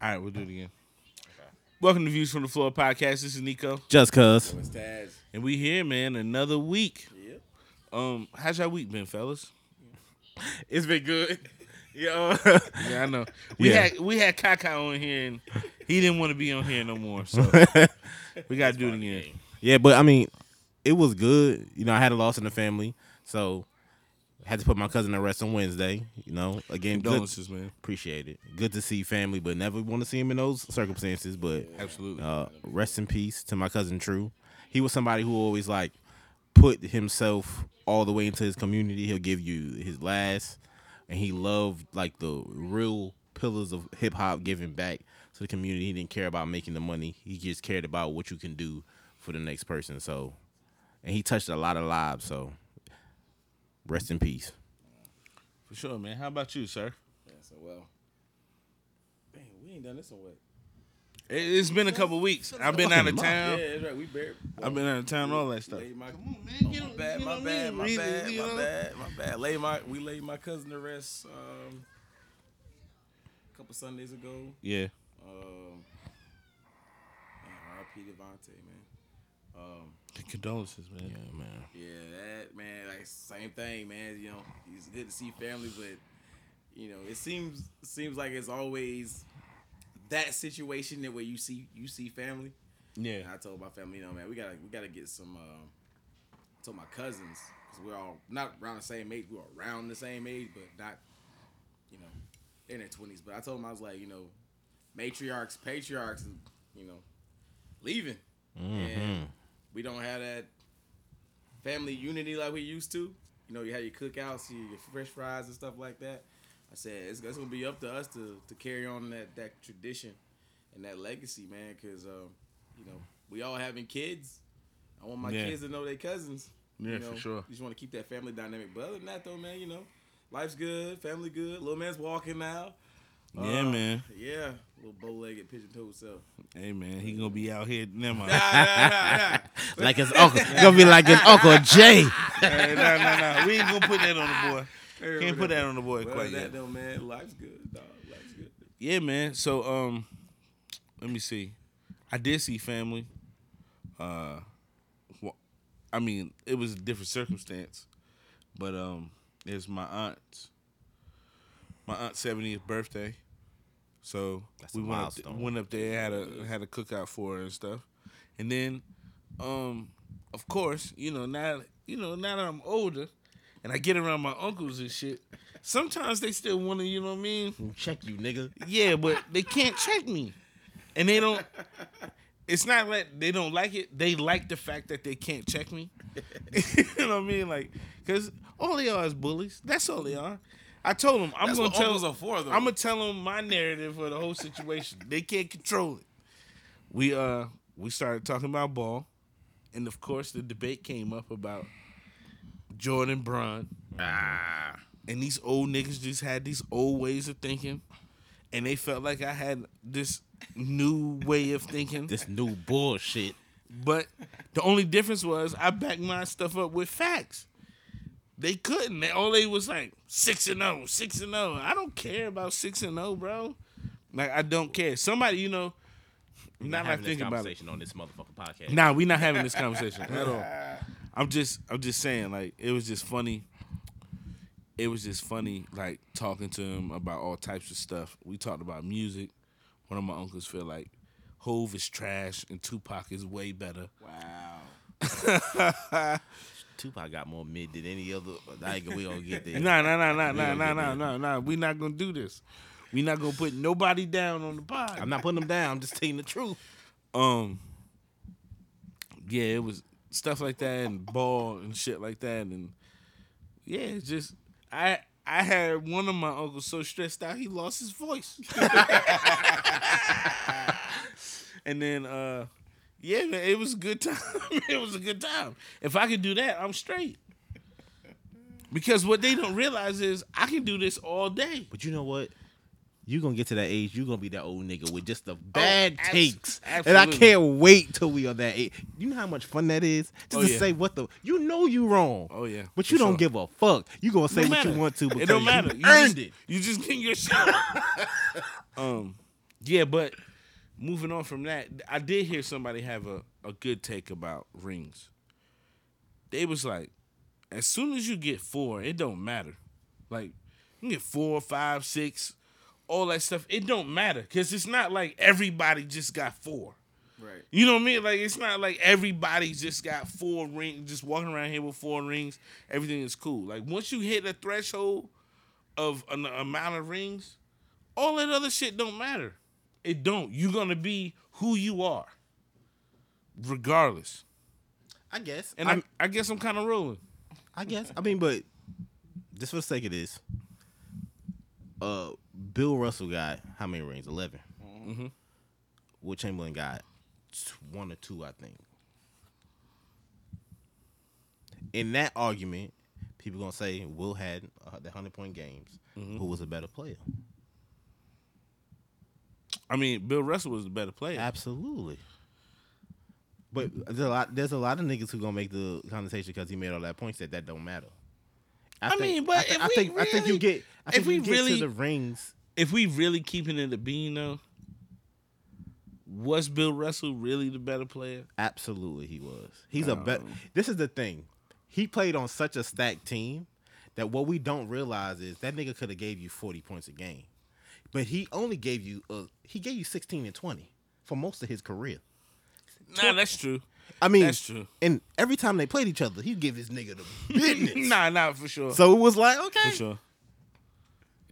All right, we'll do it again. Welcome to Views from the Floor podcast. This is Nico, Just cuz. It's Taz. and we here, man. Another week. Yep. Um, how's your week been, fellas? It's been good. Yo. Yeah, I know. We Yeah. had we had Kaka on here, and he didn't want to be on here no more. So we got to do it again. yeah, but I mean, it was good. You know, I had a loss in the family, so I had to put my cousin to rest on Wednesday. You know, again, good, Condolences, man. appreciate it. Good to see family, but never want to see him in those circumstances. But Absolutely. uh, rest in peace to my cousin True. He was somebody who always like put himself all the way into his community. He'll give you his last, and he loved like the real pillars of hip hop giving back to the community. He didn't care about making the money. He just cared about what you can do for the next person. So, and he touched a lot of lives. So, rest in peace. For sure, man. How about you, sir? Yeah, so well. Dang, we ain't done this in what? It, it's been a couple weeks. I've been out of town. Yeah, town. that's right. We bare. I've been out of town, all that stuff. Laid my, Come on, man. oh, Get my bad, you my what bad, my Read it, bad, my bad, my bad. Lay my, we laid my cousin to rest um, a couple Sundays ago. Yeah. Um, man, R.I.P. Devontae, man. Um, The Condolences, man. Yeah, man. Yeah, that man, like same thing, man. You know, it's good to see family, but you know, it seems seems like it's always that situation that where you see you see family. Yeah. And I told my family, you know, man, we gotta we gotta get some. Um, I told my cousins because we're all not around the same age. We are around the same age, but not, you know, in their twenties. But I told them I was like, you know, matriarchs, patriarchs, you know, leaving, and we don't have that family unity like we used to. You know, you had your cookouts, your, your fresh fries and stuff like that. I said it's, it's gonna be up to us to to carry on that that tradition and that legacy, man. Because um, you know, we all having kids. I want my Yeah. kids to know their cousins. Yeah, you for sure. You just want to keep that family dynamic. But other than that, though, man, you know, life's good, family good. Little man's walking now. Yeah, Uh, man. Yeah, little bow-legged, pigeon-toed self. Hey, man. He gonna be out here. Never mind. Nah, nah, nah, nah. Like his uncle. Gonna be like his uncle Jay. hey, no, no, no. We ain't gonna put that on the boy. Hey, Can't put that on the boy But quite yet. though, man, life's good, dog. Life's good. Yeah, man. So, um, let me see. I did see family. Uh, well, I mean, it was a different circumstance, but um, it's my aunt's my aunt's seventieth birthday. So That's we went up, went up there, had a had a cookout for her and stuff, and then, um, of course, you know now you know now that I'm older, and I get around my uncles and shit. Sometimes they still want to, you know what I mean? Check you, nigga. Yeah, but they can't check me. And they don't it's not like they don't like it. They like the fact that they can't check me. you know what I mean? Like, cause all they are is bullies. That's all they are. I told him I'm That's gonna tell are for, though. I'm gonna tell them my narrative for the whole situation. they can't control it. We uh we started talking about ball, and of course the debate came up about Jordan Bron. Ah. And these old niggas just had these old ways of thinking, and they felt like I had this new way of thinking. This new bullshit. But the only difference was I backed my stuff up with facts. They couldn't. They all they was like six and 0, 6 and zero. I don't care about six and zero, bro. Like I don't care. Somebody, you know, now that I having this think about it. conversation on this motherfucking podcast. Nah, we not having this conversation at all. I'm just I'm just saying, like, it was just funny. It was just funny, like talking to him about all types of stuff. We talked about music. One of my uncles feel like Hove is trash and Tupac is way better. Wow. Tupac got more mid than any other. But I ain't gonna- we gonna get there. Nah, nah, nah, nah, nah, don't nah, nah, nah, nah. We not gonna do this. We not gonna put nobody down on the pod. I'm not putting them down. I'm just telling the truth. um yeah it was stuff like that and ball and shit like that and yeah it's just i i had one of my uncles so stressed out he lost his voice and then uh yeah man it was a good time it was a good time if i could do that i'm straight because what they don't realize is i can do this all day But you know what? You're gonna get to that age. you're gonna be that old nigga with just the bad abs- takes, and I can't wait till we are that age. You know how much fun that is just Oh, to yeah. say what the you know you wrong. Oh, yeah, but you don't sure. give a fuck. You gonna say what you want to because it don't matter you You earned just, it. you just getting your shit um yeah, but moving on from that, I did hear somebody have a, a good take about rings. They was like, as soon as you get four, it don't matter. Like you can get four, five, six, all that stuff. It don't matter because it's not like everybody just got four. Right. You know what I mean? Like it's not like everybody just got four rings, just walking around here with four rings. Everything is cool. Like once you hit a threshold of an amount of rings, all that other shit don't matter. It don't. You're gonna be who you are, regardless. I guess. And I'm- I, I guess I'm kind of rolling. I guess. I mean, but just for the sake of this, uh, Bill Russell got how many rings? 11 Mhm. Wilt Chamberlain got one or two, I think. In that argument, people gonna say Wilt had uh, the hundred point games. Mm-hmm. Who was a better player? I mean, Bill Russell was the better player. Absolutely. But there's a lot. There's a lot of niggas who gonna make the conversation because he made all that points that that don't matter. I mean, but I, if I we think I think you really- get. I if think we you get really- to the rings. If we really keeping it a bean though, was Bill Russell really the better player? Absolutely, he was. He's a uh, bet. This is the thing. He played on such a stacked team that what we don't realize is that nigga could have gave you forty points a game, but he only gave you uh, he gave you sixteen and twenty for most of his career. Nah, that's true. I mean, That's true. And every time they played each other, he'd give his nigga the business. nah, nah, for sure. So it was like, okay, for sure.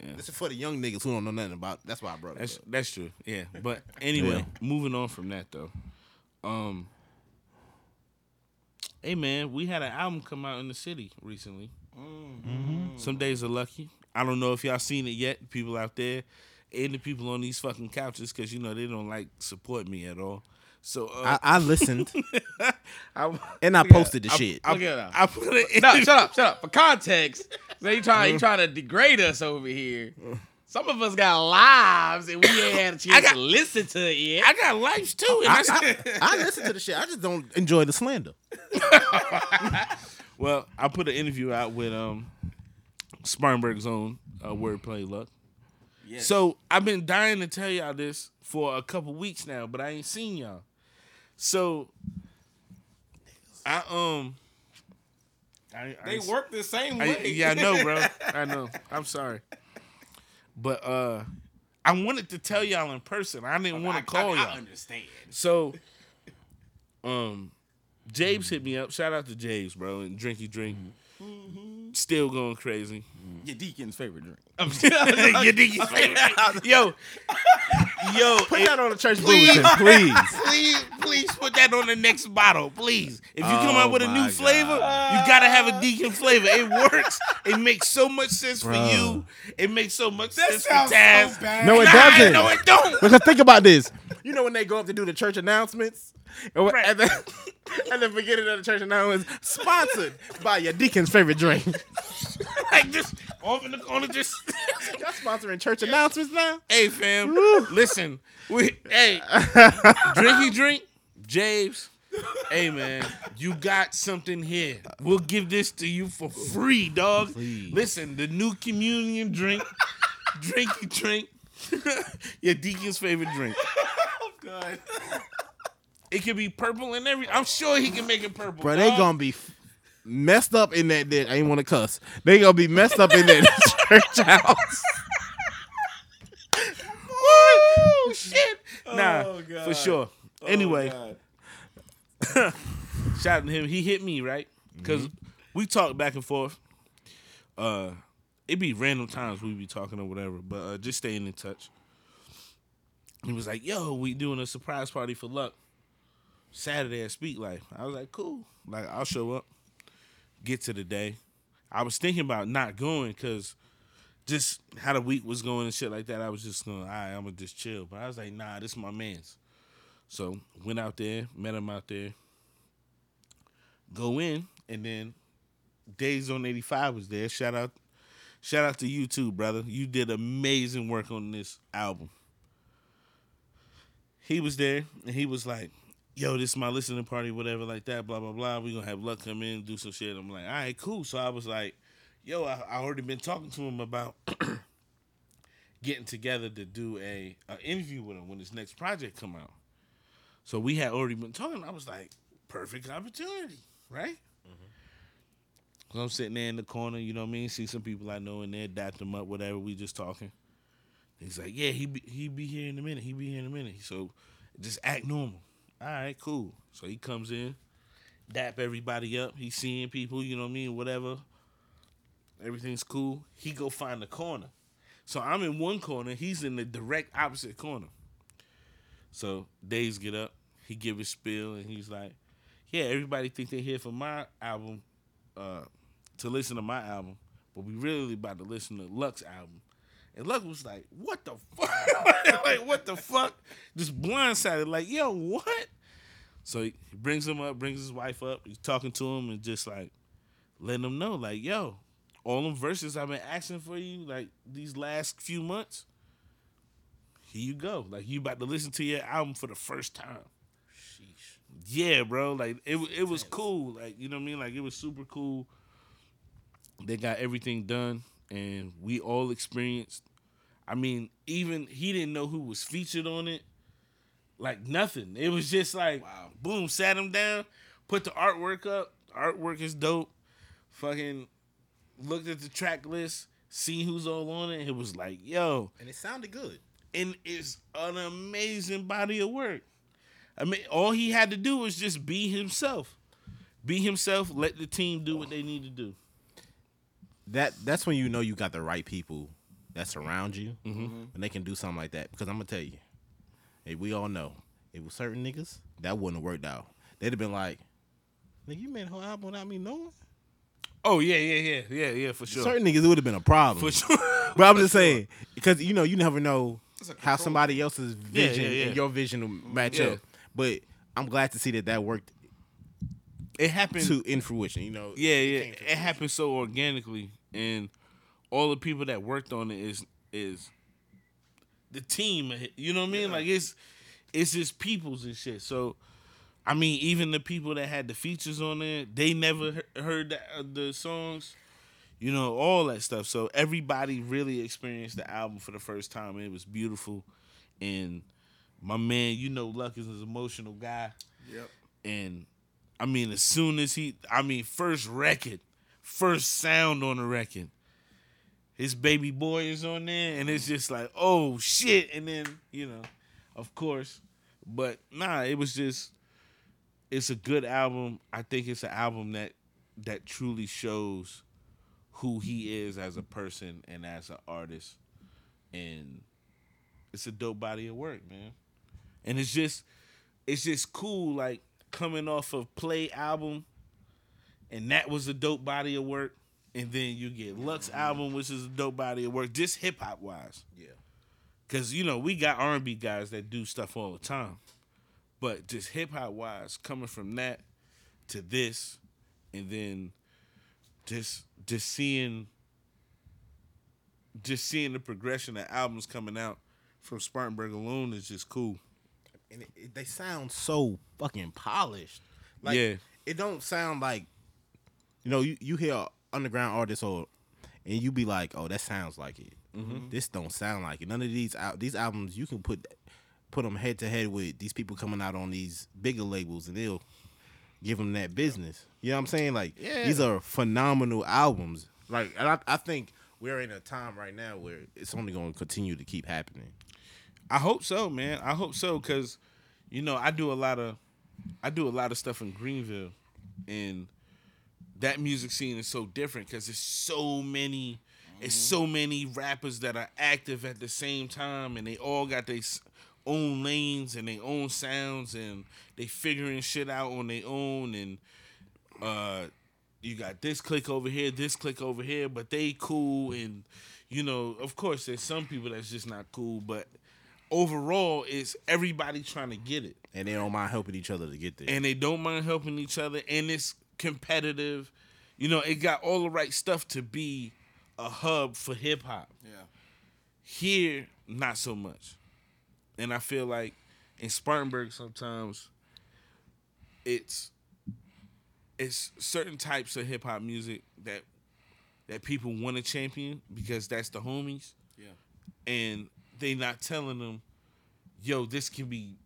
Yeah. this is for the young niggas who don't know nothing about. That's why I brought it That's up. that's true. Yeah. But anyway, Yeah. moving on from that though. Um Hey man, we had an album come out in the city recently. Some days are lucky. I don't know if y'all seen it yet, people out there, and the people on these fucking couches, because you know they don't like support me at all. So uh, I, I listened I, and I posted the I, shit. I, Look at that. I put it in No, shut up, shut up. For context, so you trying you trying to degrade us over here. Some of us got lives and we ain't had a chance got- to listen to it yet. I got lives too, and I, that's I, I listen to the shit. I just don't enjoy the slander. Well, I put an interview out with um Spartanburg's own uh, wordplay luck. Yes. So I've been dying to tell y'all this for a couple weeks now, but I ain't seen y'all. So I um I, I they ain't- work the same I, way. yeah, I know, bro. I know. I'm sorry, but uh I wanted to tell y'all in person. I didn't want to call I, I y'all. I understand. So, um, James hit me up. Shout out to James, bro, and Drinky Drink. Still going crazy. Your deacon's favorite drink. Your Dicky's favorite. Yo, yo, Put if- that on the church Please. bulletin, please. please, please put that on the next bottle, please. If you come Oh out with a new my flavor, you gotta have a deacon flavor. It works. It makes so much sense for you. It makes so much That sense sounds for Taz. so bad. No, it Nah, doesn't. No, it don't. Because think about this. You know when they go up to do the church announcements? And Right. at, the, at the beginning of the church announcements, sponsored by your deacon's favorite drink. like just off in the corner, just. Y'all sponsoring church announcements now? Hey fam, listen. We hey, drinky drink, James. Hey man, you got something here. We'll give this to you for free, dog. Please. Listen, the new communion drink, drinky drink, your deacon's favorite drink. Oh God. It could be purple and every. I'm sure he can make it purple. Bro, they gonna be messed up in that. that I ain't want to cuss. They gonna be messed up in that church house. Woo, shit. Nah, Oh, God. for sure. Oh, Anyway, shout out to him. He hit me right because Mm-hmm. we talk back and forth. Uh, it be random times we be talking or whatever, but uh, just staying in touch. He was like, "Yo, we doing a surprise party for Luck Saturday at Speak Life." I was like, "Cool, like I'll show up." Get to the day. I was thinking about not going because just how the week was going and shit like that. I was just going, all right, I'm gonna just chill. But I was like, nah, this is my man's. So went out there, met him out there. Go in, and then Days on 85 was there. Shout out, shout out to you too, brother. You did amazing work on this album. He was there, and he was like, "Yo, this is my listening party, whatever, like that, blah blah blah. We gonna have luck come in, do some shit." I'm like, "All right, cool." So I was like, "Yo, I, I already been talking to him about getting together to do a, a interview with him when his next project come out. So we had already been talking. I was like, perfect opportunity, right? Mm-hmm. So I'm sitting there in the corner, you know what I mean? See some people I know in there, dap them up, whatever. We just talking. He's like, yeah, he be, he be here in a minute. He be here in a minute. So just act normal. All right, cool. So he comes in, dap everybody up. He's seeing people, you know what I mean? Whatever. Everything's cool. He go find the corner. So I'm in one corner. He's in the direct opposite corner. So Days get up. He give his spiel and he's like, "Yeah, everybody think they're here for my album, uh, to listen to my album, but we really about to listen to Luck's album." And Lux was like, "What the fuck? like what the fuck?" Just blindsided, like, "Yo, what?" So he brings him up, brings his wife up. He's talking to him and just like letting him know, like, "Yo, all them verses I've been asking for you, like these last few months." Here you go. Like you about to listen to your album for the first time. Sheesh. Yeah, bro. Like it it was cool. Like you know what I mean. Like it was super cool. They got everything done, and we all experienced. I mean, even he didn't know who was featured on it. Like nothing. It was just like, Wow. boom, sat him down, put the artwork up. Artwork is dope. Fucking looked at the track list, see who's all on it. It was like, yo, And it sounded good. And it's an amazing body of work. I mean, all he had to do was just be himself. Be himself. Let the team do what they need to do. That that's when you know you got the right people that surround you, Mm-hmm. and they can do something like that. Because I'm gonna tell you, hey, we all know it was certain niggas that wouldn't have worked out. They'd have been like, "Nigga, you made a whole album without me knowing." Oh yeah, yeah, yeah, yeah, yeah, for sure. Certain niggas it would have been a problem. For sure. But I'm just saying because you know you never know It's a how somebody else's vision yeah, yeah. and your vision will match Yeah. up. But I'm glad to see that that worked It happened. to in fruition. You know, yeah, it yeah. to It happened so organically, and all the people that worked on it is is the team. You know what I mean? Like it's it's just peoples and shit. So. I mean, even the people that had the features on there, they never heard the, uh, the songs, you know, all that stuff. So everybody really experienced the album for the first time. and It was beautiful, and my man, you know, Luck is an emotional guy, Yep. and I mean, as soon as he, I mean, first record, first sound on the record, his baby boy is on there, and it's just like, oh shit, and then you know, of course, but nah, it was just, it's a good album. I think it's an album that that truly shows who he is as a person and as an artist, and it's a dope body of work, man. And it's just, it's just cool, like coming off of Play album, and that was a dope body of work. And then you get Luck's mm-hmm. album, which is a dope body of work, just hip hop wise. Yeah. Cause you know we got R and B guys that do stuff all the time, but just hip hop wise, coming from that to this, and then just just seeing just seeing the progression of albums coming out from Spartanburg alone is just cool. and it, it- they sound so fucking polished. Like, Yeah. it don't sound like you know you you hear underground artists or and you be like, oh, that sounds like it. Mm-hmm. This don't sound like it. None of these out these albums you can put put them head to head with these people coming out on these bigger labels and they'll give them that business. You know what I'm saying? Like Yeah. these are phenomenal albums. Like and I, I think we're in a time right now where it's only going to continue to keep happening. I hope so, man. I hope so because you know I do a lot of I do a lot of stuff in Greenville, and that music scene is so different because there's so many, it's mm-hmm. so many rappers that are active at the same time, and they all got their own lanes and their own sounds, and they figuring shit out on their own, and uh, you got this click over here, this click over here, but they cool, and you know, of course, there's some people that's just not cool, but overall, it's everybody trying to get it And they don't mind helping each other to get there. and they don't mind helping each other and it's competitive you know it got all the right stuff to be a hub for hip-hop Yeah. here not so much and i feel like in spartanburg sometimes it's it's certain types of hip-hop music that that people want to champion because that's the homies Yeah. and they not telling them, "Yo, this can be,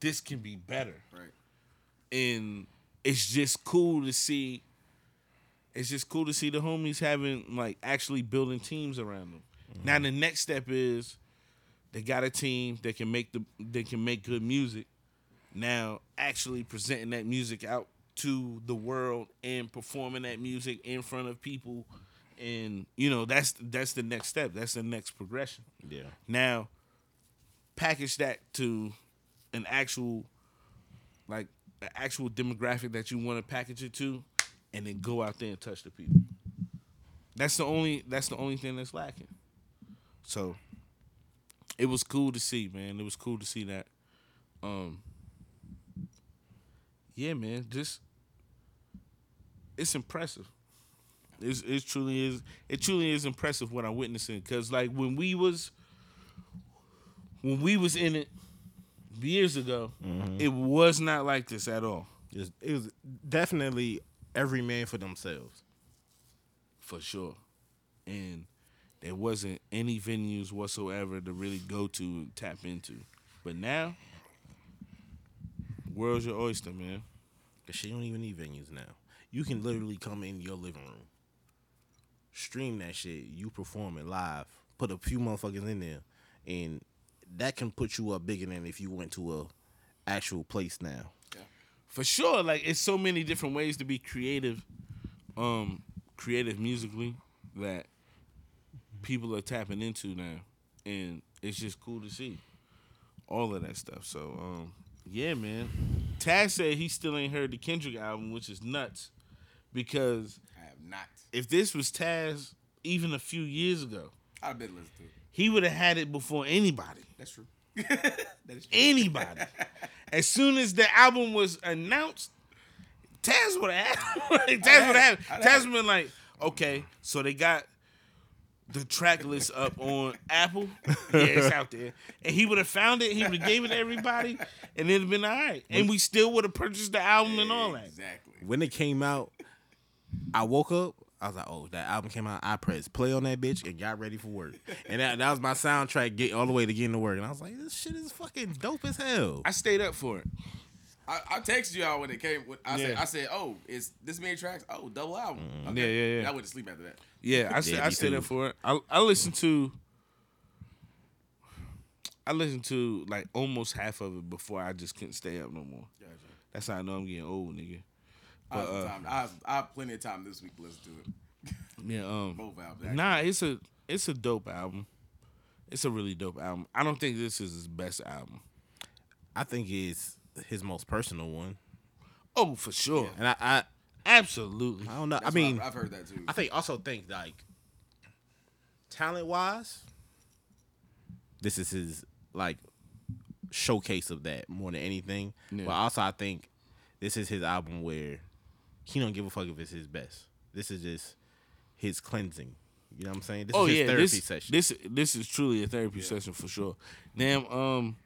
this can be better." Right. and it's just cool to see. It's just cool to see the homies having like actually building teams around them. Mm-hmm. Now the next step is they got a team that can make the they can make good music. Now actually presenting that music out to the world and performing that music in front of people, and you know that's that's the next step. That's the next progression. Yeah. Now, package that to an actual, like, an actual demographic that you want to package it to, and then go out there and touch the people. That's the only. That's the only thing that's lacking. So, it was cool to see, man. It was cool to see that. Um. Yeah, man. Just. It's impressive. It's, it truly is. It truly is impressive what I'm witnessing. Cause like when we was when we was in it years ago, it was not like this at all. It was definitely every man for themselves. For sure. And there wasn't any venues whatsoever to really go to and tap into. But now, world's your oyster, man. Cause shit, you don't even need venues now. You can literally come in your living room, stream that shit, you perform it live, put a few motherfuckers in there, and that can put you up bigger than if you went to a actual place now. For sure, like it's so many different ways to be creative, um, creative musically that people are tapping into now, and it's just cool to see all of that stuff. So, um, yeah, man. Taz said he still ain't heard the Kendrick album, which is nuts, because I have not. if this was Taz even a few years ago, I've been listening to it. he would have had it before anybody. That's true. that is true. Anybody. as soon as the album was announced, Taz would have had. Taz would have. Taz been like, okay, so they got the track list up on Apple. Yeah, it's out there. And he would have found it, he would have gave it to everybody, and it'd have been all right. And we still would have purchased the album and all that. Exactly. When it came out, I woke up. I was like, "Oh, that album came out." I pressed play on that bitch and got ready for work, and that, that was my soundtrack get all the way to getting to work. And I was like, "This shit is fucking dope as hell." I stayed up for it. I, I texted y'all when it came. When I said, I said, oh, it's this many tracks. Oh, double album. Yeah, yeah, yeah. And I went to sleep after that. Yeah, I, sta- Yeah, I stayed up for it. I I listened to I listened to like almost half of it before I just couldn't stay up no more. Gotcha. That's how I know I'm getting old, nigga. I have, But, uh. I, have, I have plenty of time this week to listen to it. Yeah, um Both albums. actually. Nah, it's a it's a dope album. It's a really dope album. I don't think this is his best album. I think it's his most personal one, Oh, for sure. and I, I, Absolutely. I don't know. That's I mean, I've, I've heard that too. I think also think like talent wise, this is his like showcase of that more than anything. Yeah. But also I think this is his album where he don't give a fuck if it's his best. This is just his cleansing. You know what I'm saying? This oh is his yeah, therapy this, session. This this is truly a therapy session for sure. Damn, um,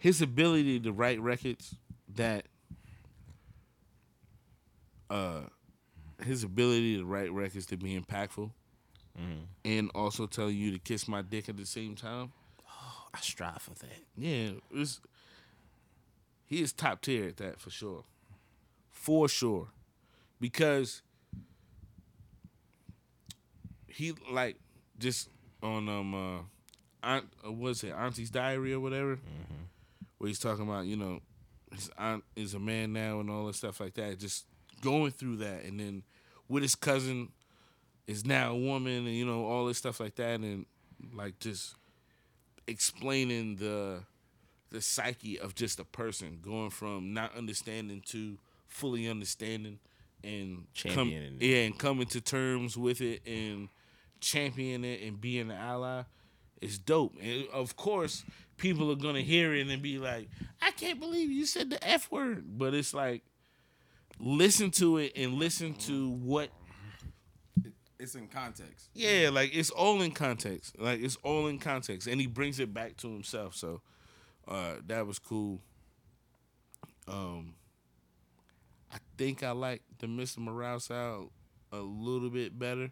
his ability to write records that, uh, his ability to write records to be impactful, Mm-hmm. and also tell you to kiss my dick at the same time. I strive for that. Yeah, it's he is top tier at that for sure, for sure, because he like just on um uh, aunt uh, what's it Auntie's Diary or whatever, where he's talking about you know his aunt is a man now and all this stuff like that, just going through that, and then with his cousin is now a woman, and you know all this stuff like that, and like just explaining the the psyche of just a person going from not understanding to fully understanding and Championing it. yeah and coming to terms with it and championing it and being an ally is dope and of course people are gonna hear it and be like i can't believe you said the f word but it's like listen to it and listen to what it's in context. yeah, like it's all in context. Like it's all in context, and he brings it back to himself. So uh, that was cool. Um, I think I like the Mr. Morale sound a little bit better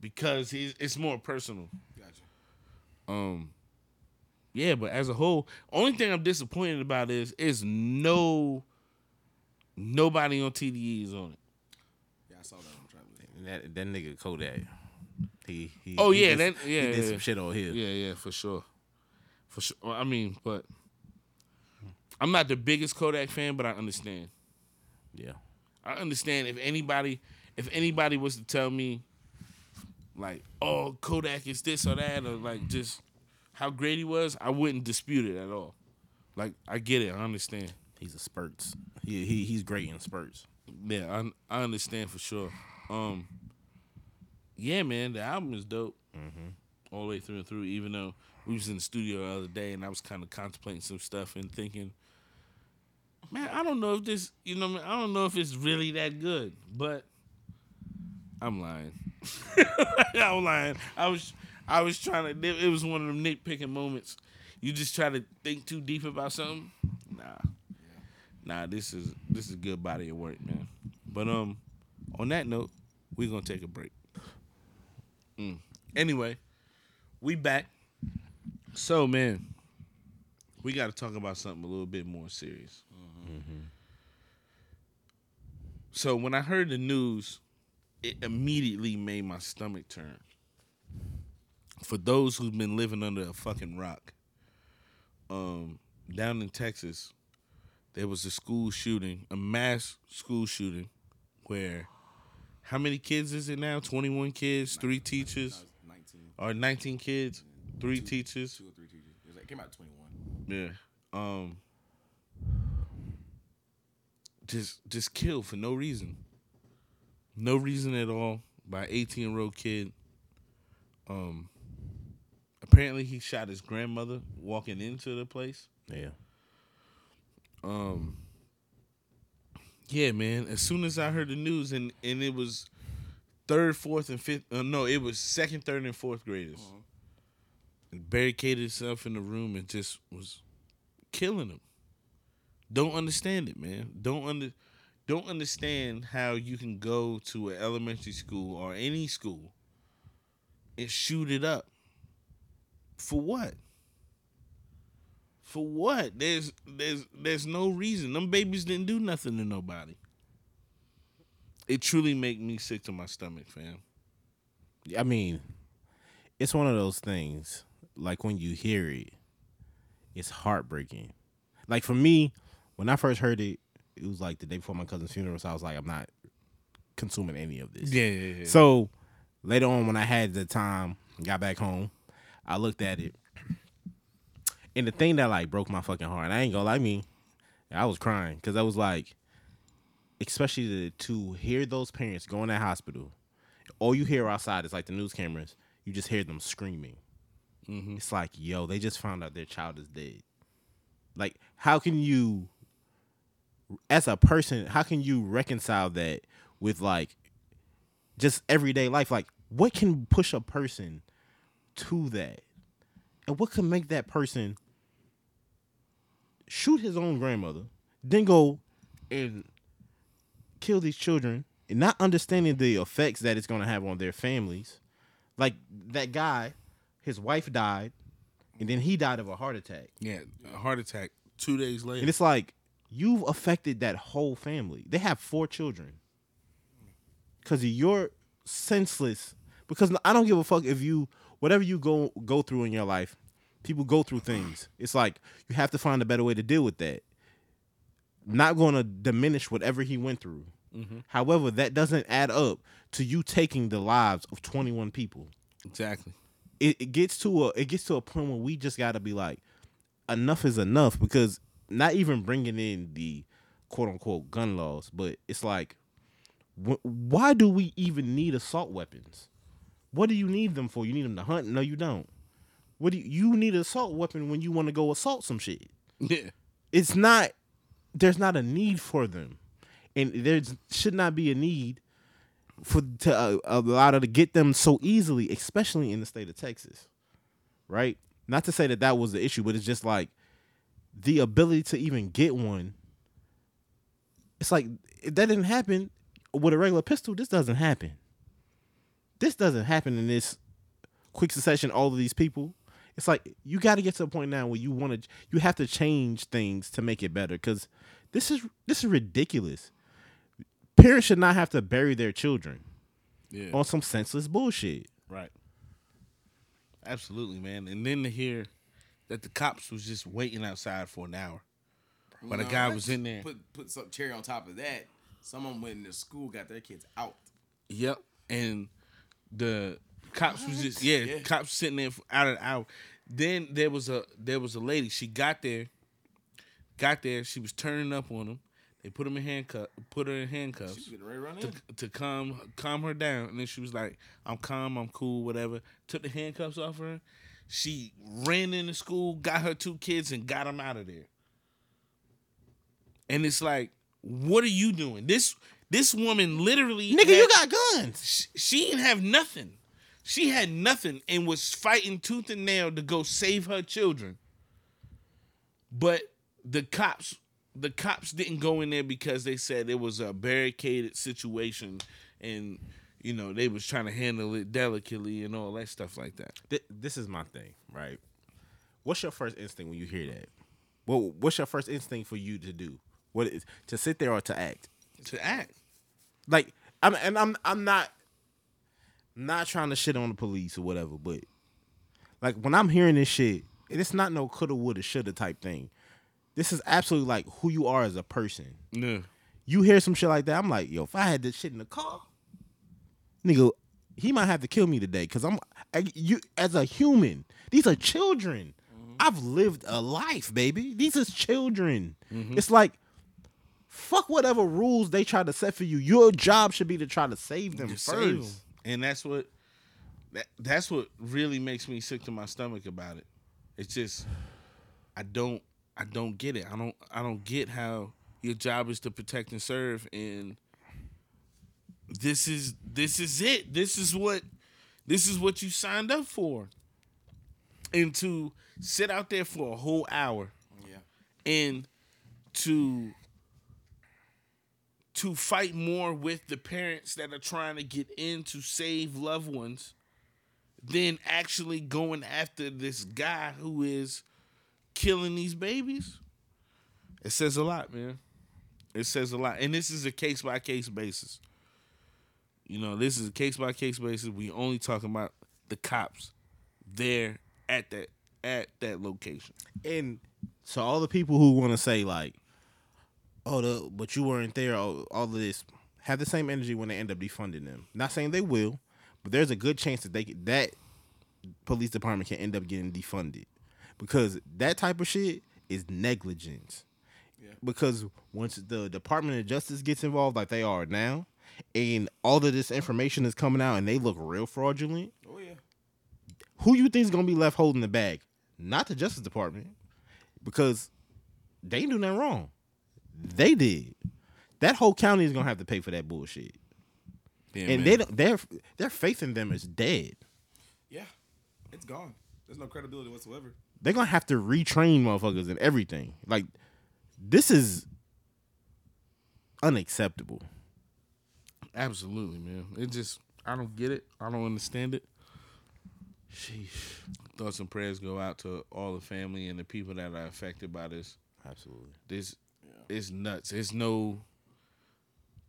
because he's it's more personal. Gotcha. Um, yeah, but as a whole, only thing I'm disappointed about is is no nobody on TDE is on it. Yeah, I saw that on Travis. That that nigga Kodak. He, he Oh, he yeah, did- that- yeah, he did yeah. some shit on here. Yeah, yeah, for sure, for sure. Well, I mean, but I'm not the biggest Kodak fan, but I understand. yeah. I understand if anybody if anybody was to tell me like, oh, Kodak is this or that, or like just how great he was, I wouldn't dispute it at all. Like I get it, I understand. He's a spurts. He, he he's great in spurts. Yeah, I I understand for sure. Um, yeah, man, the album is dope, all the way through and through. Even though we was in the studio the other day and I was kind of contemplating some stuff and thinking, man, I don't know if this, you know, I don't know if it's really that good, but I'm lying. I'm lying. I was I was trying to. It was one of them nitpicking moments. You just try to think too deep about something. Nah, nah. This is this is good body of work, man. But um, on that note, we're gonna take a break. Mm. Anyway, we back. So man, we got to talk about something a little bit more serious. So when I heard the news, it immediately made my stomach turn. For those who've been living under a fucking rock, um, down in Texas, there was a school shooting, a mass school shooting, where how many kids is it now? Twenty one kids, three teachers, 19, or nineteen kids, three teachers. two or three teachers. It, like, it came out 21. Yeah. Um just just killed for no reason. No reason at all by 18 year old kid. Um apparently he shot his grandmother walking into the place. Yeah. Um Yeah, man. As soon as I heard the news and and it was third, fourth, and fifth uh, no, it was second, third, and fourth graders. And barricaded himself in the room and just was killing them. Don't understand it, man. Don't under don't understand how you can go to an elementary school or any school and shoot it up. For what? For what? There's there's there's no reason. Them babies didn't do nothing to nobody. It truly make me sick to my stomach, fam. I mean, it's one of those things. Like when you hear it, it's heartbreaking. Like for me, when I first heard it, it was like the day before my cousin's funeral. So I was like, I'm not consuming any of this. Yeah, yeah, yeah. So later on, when I had the time, got back home, I looked at it, and the thing that like broke my fucking heart. And I ain't gonna lie, I mean, I was crying because I was like, especially to, to hear those parents go in that hospital. All you hear outside is like the news cameras. You just hear them screaming. Mm-hmm. It's like, yo, they just found out their child is dead. Like, how can you, as a person, how can you reconcile that with like just everyday life. Like, what can push a person to that? And what can make that person shoot his own grandmother, then go and kill these children and not understanding the effects that it's going to have on their families? Like, that guy, his wife died, and then he died of a heart attack. yeah, a heart attack two days later. And it's like you've affected that whole family. They have four children. Cause of your senseless. Because I don't give a fuck if you whatever you go go through in your life. People go through things. It's like you have to find a better way to deal with that. Not going to diminish whatever he went through. Mm-hmm. However, that doesn't add up to you taking the lives of 21 people exactly. it, it gets to a it gets to a point where we just got to be like enough is enough because not even bringing in the quote unquote gun laws but it's like wh- why do we even need assault weapons? What do you need them for? You need them to hunt? No you don't. What do you, you need an assault weapon when you want to go assault some shit. Yeah. it's not there's not a need for them. And there should not be a need for to uh, allow to get them so easily especially in the state of texas right? Not to say that that was the issue but it's just like the ability to even get one it's like if that didn't happen with a regular pistol this doesn't happen this doesn't happen in this quick succession all of these people It's like you got to get to a point now where you want to you have to change things to make it better cuz this is this is ridiculous. Parents should not have to bury their children Yeah. on some senseless bullshit. Right. Absolutely, man. And then to hear that the cops was just waiting outside for an hour. But a guy was in there. Put put some cherry on top of that. Someone went into school, got their kids out. Yep. And the cops was just yeah, Yeah. cops sitting there for out of the hour. Then there was a there was a lady. She got there, got there. She was turning up on him. They put him in handcuff, put her in handcuffs getting ready to run to, in. to calm calm her down. And then she was like, "I'm calm, I'm cool, whatever." Took the handcuffs off her. She ran into school, got her two kids, and got them out of there. And it's like, what are you doing? This this woman literally, Nigga, had- you got guns. she, she didn't have nothing. She had nothing and was fighting tooth and nail to go save her children. But the cops, the cops didn't go in there because they said it was a barricaded situation, and you know they was trying to handle it delicately and all that stuff like that. Th- this is my thing, right? What's your first instinct when you hear that? What What's your first instinct for you to do? What is to sit there or to act? To act, Like I'm and I'm I'm not not trying to shit on the police or whatever, but like when I'm hearing this shit, it's not no coulda, woulda, shoulda type thing. This is absolutely like who you are as a person. no, You hear some shit like that, I'm like, yo, if I had this shit in the car, nigga, he might have to kill me today because I'm I, you as a human. These are children. Mm-hmm. I've lived a life, baby. These is children. Mm-hmm. It's like fuck whatever rules they try to set for you. Your job should be to try to save them first. save 'em. and that's what that, that's what really makes me sick to my stomach about it. It's just I don't I don't get it. I don't I don't get how your job is to protect and serve and this is this is it. This is what this is what you signed up for. And to sit out there for a whole hour Yeah. and to to fight more with the parents that are trying to get in to save loved ones than actually going after this guy who is killing these babies. It says a lot, man. It says a lot. And this is a case by case basis. You know, this is a case by case basis. We only talking about the cops there at that at that location. And so all the people who want to say like, oh, the but you weren't there, all, all of this, have the same energy when they end up defunding them. Not saying they will, but there's a good chance that they that police department can end up getting defunded because that type of shit is negligence. Because once the Department of Justice gets involved, like they are now, and all of this information is coming out, and they look real fraudulent, Oh yeah. who you think is gonna be left holding the bag? Not the Justice Department, because they do nothing wrong. They did. That whole county is gonna have to pay for that bullshit, Yeah, and man. they don't. Their their faith in them is dead. Yeah. It's gone. There's no credibility whatsoever. They're gonna have to retrain motherfuckers and everything. Like this is unacceptable. Absolutely, man. It just I don't get it. I don't understand it. Sheesh. Thoughts and prayers go out to all the family and the people that are affected by this. Absolutely. This it's nuts. It's no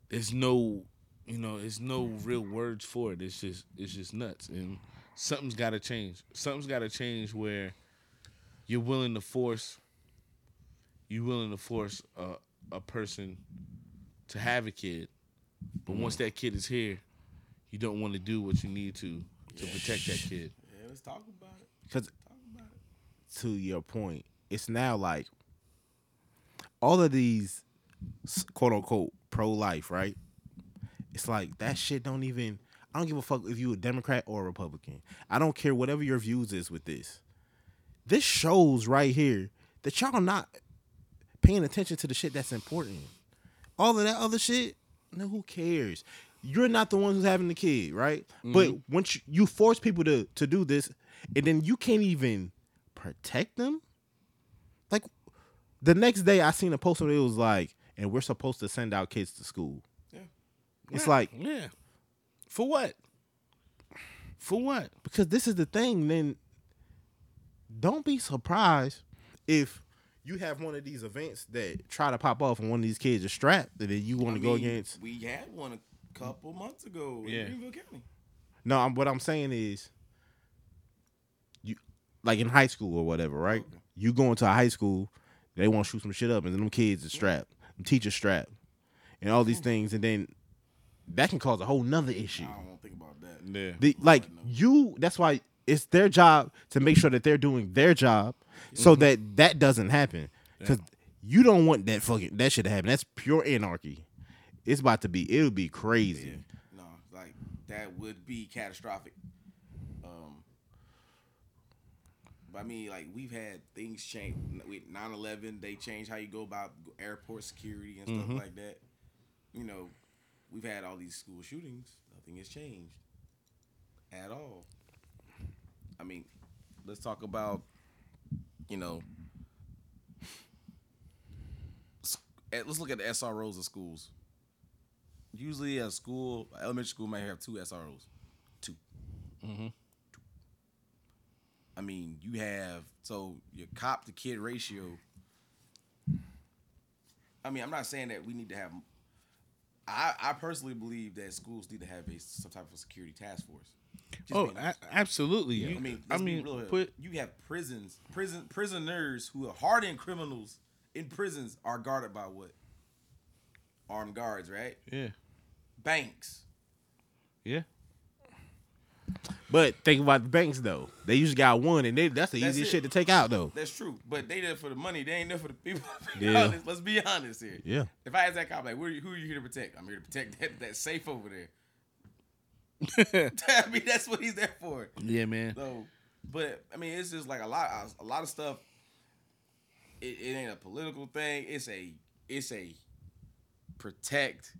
there's no you know, it's no real words for it. It's just it's just nuts. And something's gotta change. Something's gotta change where you're willing to force you're willing to force a, a person to have a kid. But once that kid is here, you don't want to do what you need to to protect that kid. Yeah, let's talk about it. Because Talk about it. to your point, it's now like all of these quote unquote pro life, right? It's like that shit don't even. I don't give a fuck if you a Democrat or a Republican. I don't care whatever your views is with this. This shows right here that y'all not paying attention to the shit that's important. All of that other shit, no, who cares? You're not the one who's having the kid, right? Mm-hmm. But once you, you force people to to do this, and then you can't even protect them. Like the next day, I seen a post where it was like, "And we're supposed to send our kids to school." Yeah. It's like Yeah. For what? For what? because this is the thing. Then don't be surprised if you have one of these events that try to pop off and one of these kids is strapped and then you want to go mean, against. We had one a couple months ago Yeah. in Greenville County. No, I'm, what I'm saying is, you like in high school or whatever, right? Okay. You go into a high school, they want to shoot some shit up, and then them kids are strapped, them teachers strapped, and all these things, and then that can cause a whole nother issue. I don't want to think about that. Yeah. The, like you, that's why it's their job to make sure that they're doing their job, so that that doesn't happen. Because you don't want that fucking that shit to happen. That's pure anarchy. It's about to be. It'll be crazy. No, like that would be catastrophic. Um, but I mean, like we've had things change with 9/11. They changed how you go about airport security and stuff like that. You know, we've had all these school shootings. Nothing has changed at all. I mean, let's talk about you know. eh, Let's look at the SROs of schools usually a school, elementary school may have two SROs. 2 Mm-hmm. Two. I mean, you have so your cop to kid ratio. I mean, I'm not saying that we need to have. I, I personally believe that schools need to have a some type of security task force. Just Oh, a- absolutely. I You- mean, I mean, real put you have prisons, prison prisoners who are hardened criminals in prisons are guarded by what? Armed guards, right? yeah, Banks. yeah. But think about the banks though. They usually got one, and they, that's the That's easiest it. shit to take out though. That's true, but they there for the money. They ain't there for the people. Yeah. honest. Let's be honest here. Yeah. If I ask that cop, like, where, who are you here to protect? I'm here to protect that, that safe over there. I mean, that's what he's there for. Yeah, man. So, but I mean, it's just like a lot, a lot of stuff. It, it ain't a political thing. It's a, it's a protect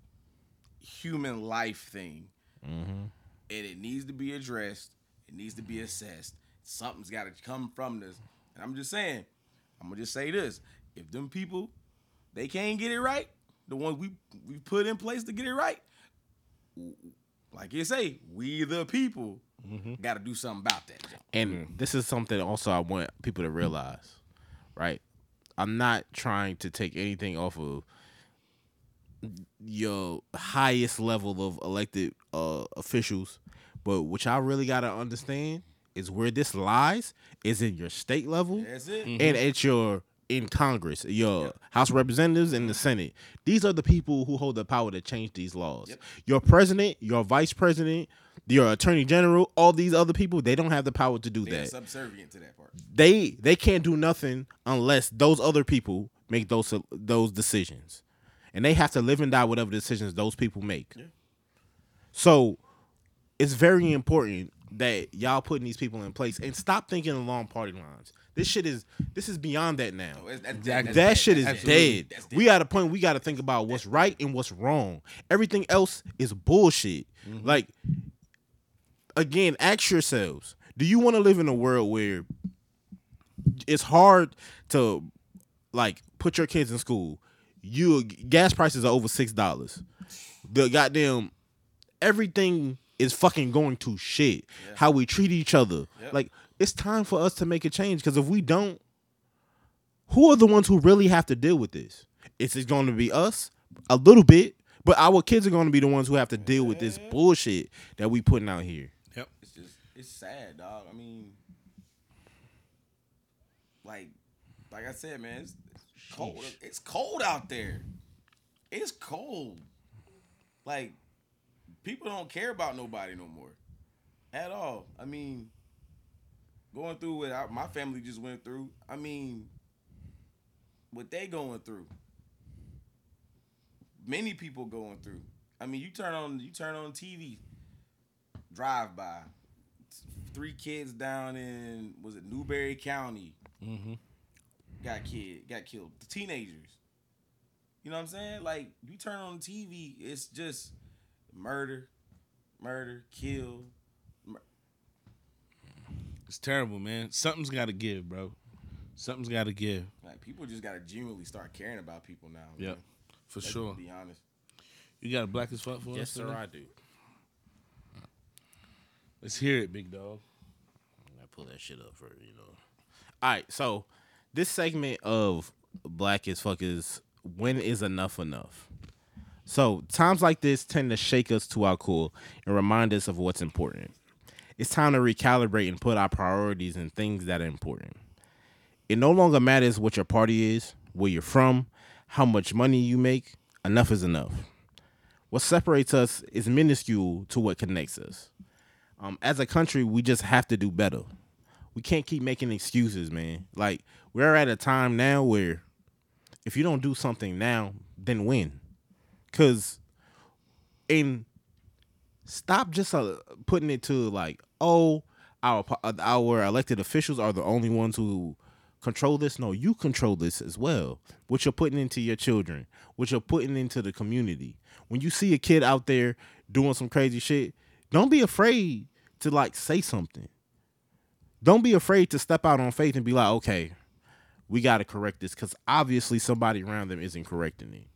human life thing, mm-hmm. and it needs to be addressed. It needs to be mm-hmm. assessed. Something's got to come from this. And I'm just saying, I'm gonna just say this: if them people, they can't get it right, the ones we we put in place to get it right, like you say, we the people got to do something about that. And this is something also I want people to realize, right? I'm not trying to take anything off of your highest level of elected uh, officials, but what y'all really gotta understand is where this lies is in your state level That's it. and at your in Congress, your House of Representatives and the Senate. These are the people who hold the power to change these laws. Yep. Your president, your vice president, your attorney general, all these other people, they don't have the power to do They're that. subservient to that part. They they can't do nothing unless those other people make those those decisions. And they have to live and die whatever decisions those people make. Yeah. So it's very important that y'all putting these people in place and stop thinking along party lines. This shit is this is beyond that now. So it's- that's, Exactly. that dead. shit is That's dead. We got a point we got to think about what's right and what's wrong. Everything else is bullshit. Like again, ask yourselves, do you want to live in a world where it's hard to like put your kids in school? You gas prices are over $6. The goddamn everything is fucking going to shit. How we treat each other. Yep. Like it's time for us to make a change because if we don't who are the ones who really have to deal with this? Is it going to be us? A little bit, but our kids are going to be the ones who have to deal with this mm-hmm. bullshit that we putting out here. Yep. It's just it's sad, dog. I mean, like like I said, man, it's, it's cold. It's cold out there. It's cold. Like people don't care about nobody no more, at all. I mean, going through what I, my family just went through. I mean, what they going through. Many people going through. I mean, you turn on you turn on TV, drive by, three kids down in was it Newberry County Mm-hmm. got kid got killed. The teenagers. You know what I'm saying? Like you turn on TV, it's just murder, murder, kill. It's terrible, man. Something's got to give, bro. Something's got to give. Like people just gotta genuinely start caring about people now. Yep, man. for Let's sure. Be honest. You got a black as fuck for Yes, us? sir, today? I do. Let's hear it, big dog. I pull that shit up for you know. All right, so this segment of Black as Fuck is when is enough enough? So times like this tend to shake us to our core and remind us of what's important. It's time to recalibrate and put our priorities in things that are important. It no longer matters what your party is, where you're from, how much money you make. Enough is enough. What separates us is minuscule to what connects us. Um, as a country, we just have to do better. We can't keep making excuses, man. Like we're at a time now where if you don't do something now, then when? Cause in stop just uh, putting it to like, oh, our uh, our elected officials are the only ones who control this. No, you control this as well. What you're putting into your children, what you're putting into the community. When you see a kid out there doing some crazy shit, don't be afraid to like say something. Don't be afraid to step out on faith and be like, okay, we got to correct this because obviously somebody around them isn't correcting it.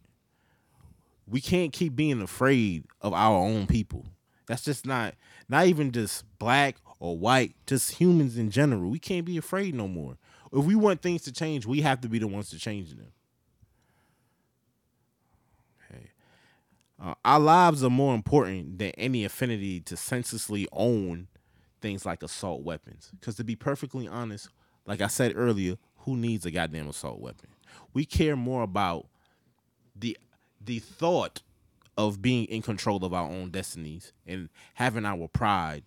We can't keep being afraid of our own people. That's just not not even just black or white, just humans in general. We can't be afraid no more. If we want things to change, we have to be the ones to change them. Okay. Uh, our lives are more important than any affinity to senselessly own things like assault weapons. Because to be perfectly honest, like I said earlier, who needs a goddamn assault weapon? We care more about the the thought of being in control of our own destinies and having our pride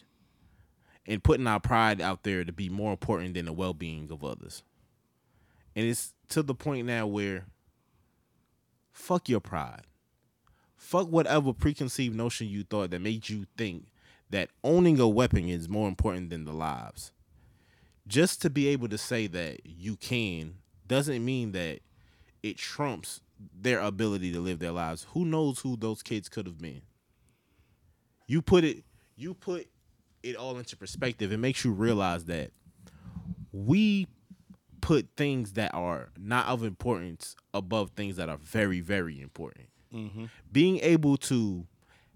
and putting our pride out there to be more important than the well-being of others. And it's to the point now where fuck your pride. Fuck whatever preconceived notion you thought that made you think that owning a weapon is more important than the lives. Just to be able to say that you can doesn't mean that it trumps their ability to live their lives. Who knows who those kids could have been? You put it you put it all into perspective. It makes you realize that we put things that are not of importance above things that are very, very important. Mm-hmm. Being able to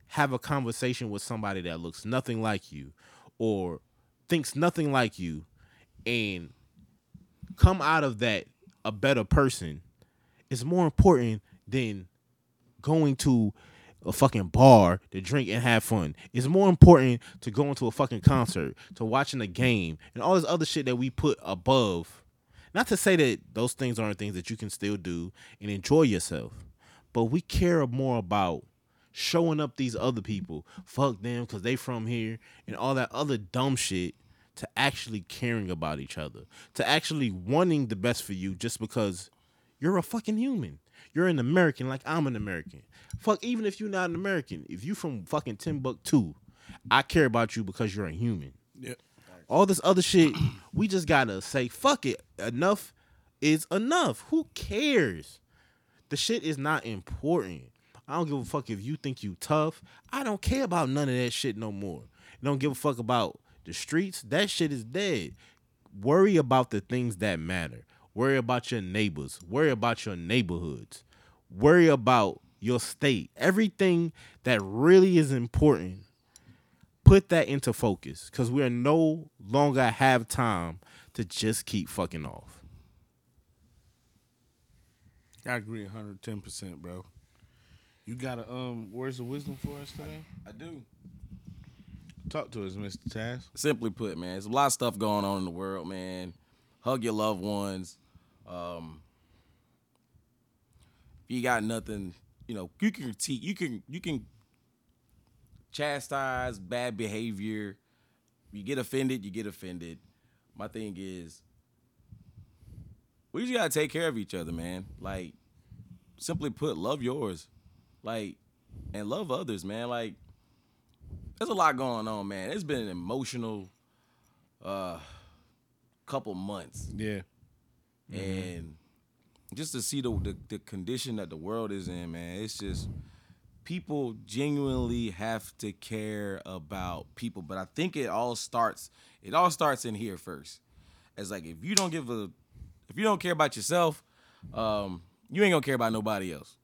have a conversation with somebody that looks nothing like you or thinks nothing like you and come out of that a better person is more important than going to a fucking bar to drink and have fun. It's more important to going to a fucking concert, to watching a game, and all this other shit that we put above. Not to say that those things aren't things that you can still do and enjoy yourself, but we care more about showing up these other people, fuck them because they from here, and all that other dumb shit to actually caring about each other, to actually wanting the best for you just because you're a fucking human. You're an American like I'm an American. Fuck, even if you're not an American, if you from fucking Timbuktu, I care about you because you're a human. Yep. All this other shit, we just gotta say, fuck it. Enough is enough. Who cares? The shit is not important. I don't give a fuck if you think you tough. I don't care about none of that shit no more. I don't give a fuck about the streets. That shit is dead. Worry about the things that matter. Worry about your neighbors. Worry about your neighborhoods. Worry about your state. Everything that really is important. Put that into focus because we are no longer have time to just keep fucking off. I agree 110%, bro. You got a um words of wisdom for us today? I do. Talk to us, Mr. Taz. Simply put, man, there's a lot of stuff going on in the world, man. Hug your loved ones. Um, if you got nothing, you know, you can critique, you can you can chastise bad behavior. You get offended, you get offended. My thing is, we just gotta take care of each other, man. Like, simply put, love yours, like, and love others, man. Like, there's a lot going on, man. It's been an emotional uh couple months Yeah. And just to see the, the the condition that the world is in, man, it's just people genuinely have to care about people. But I think it all starts it all starts in here first. It's like if you don't give a if you don't care about yourself, um, you ain't gonna care about nobody else.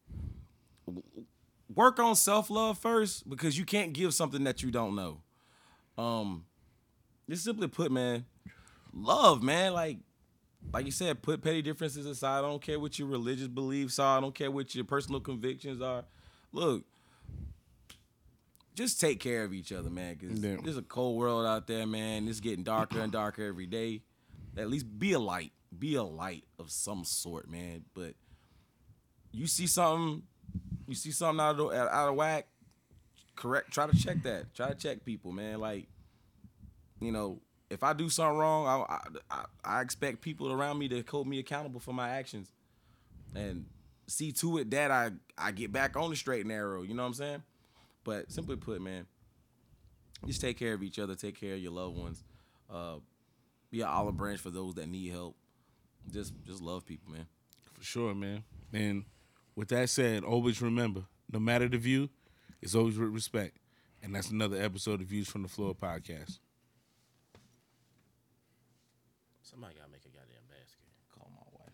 Work on self love first because you can't give something that you don't know. Um, just simply put, man, love, man, like like you said, put petty differences aside. I don't care what your religious beliefs are. I don't care what your personal convictions are. Look, just take care of each other, man. Cause Yeah. there's a cold world out there, man. It's getting darker and darker every day. At least be a light. Be a light of some sort, man. But you see something, you see something out of out of whack. Correct. Try to check that. Try to check people, man. Like, you know, if I do something wrong, I I, I, expect people around me to hold me accountable for my actions, and see to it that I I get back on the straight and narrow. You know what I'm saying? But simply put, man, just take care of each other. Take care of your loved ones. Uh, be an olive branch for those that need help. Just just love people, man. For sure, man. And with that said, always remember, no matter the view, it's always with respect. And that's another episode of Views from the Floor podcast. Make a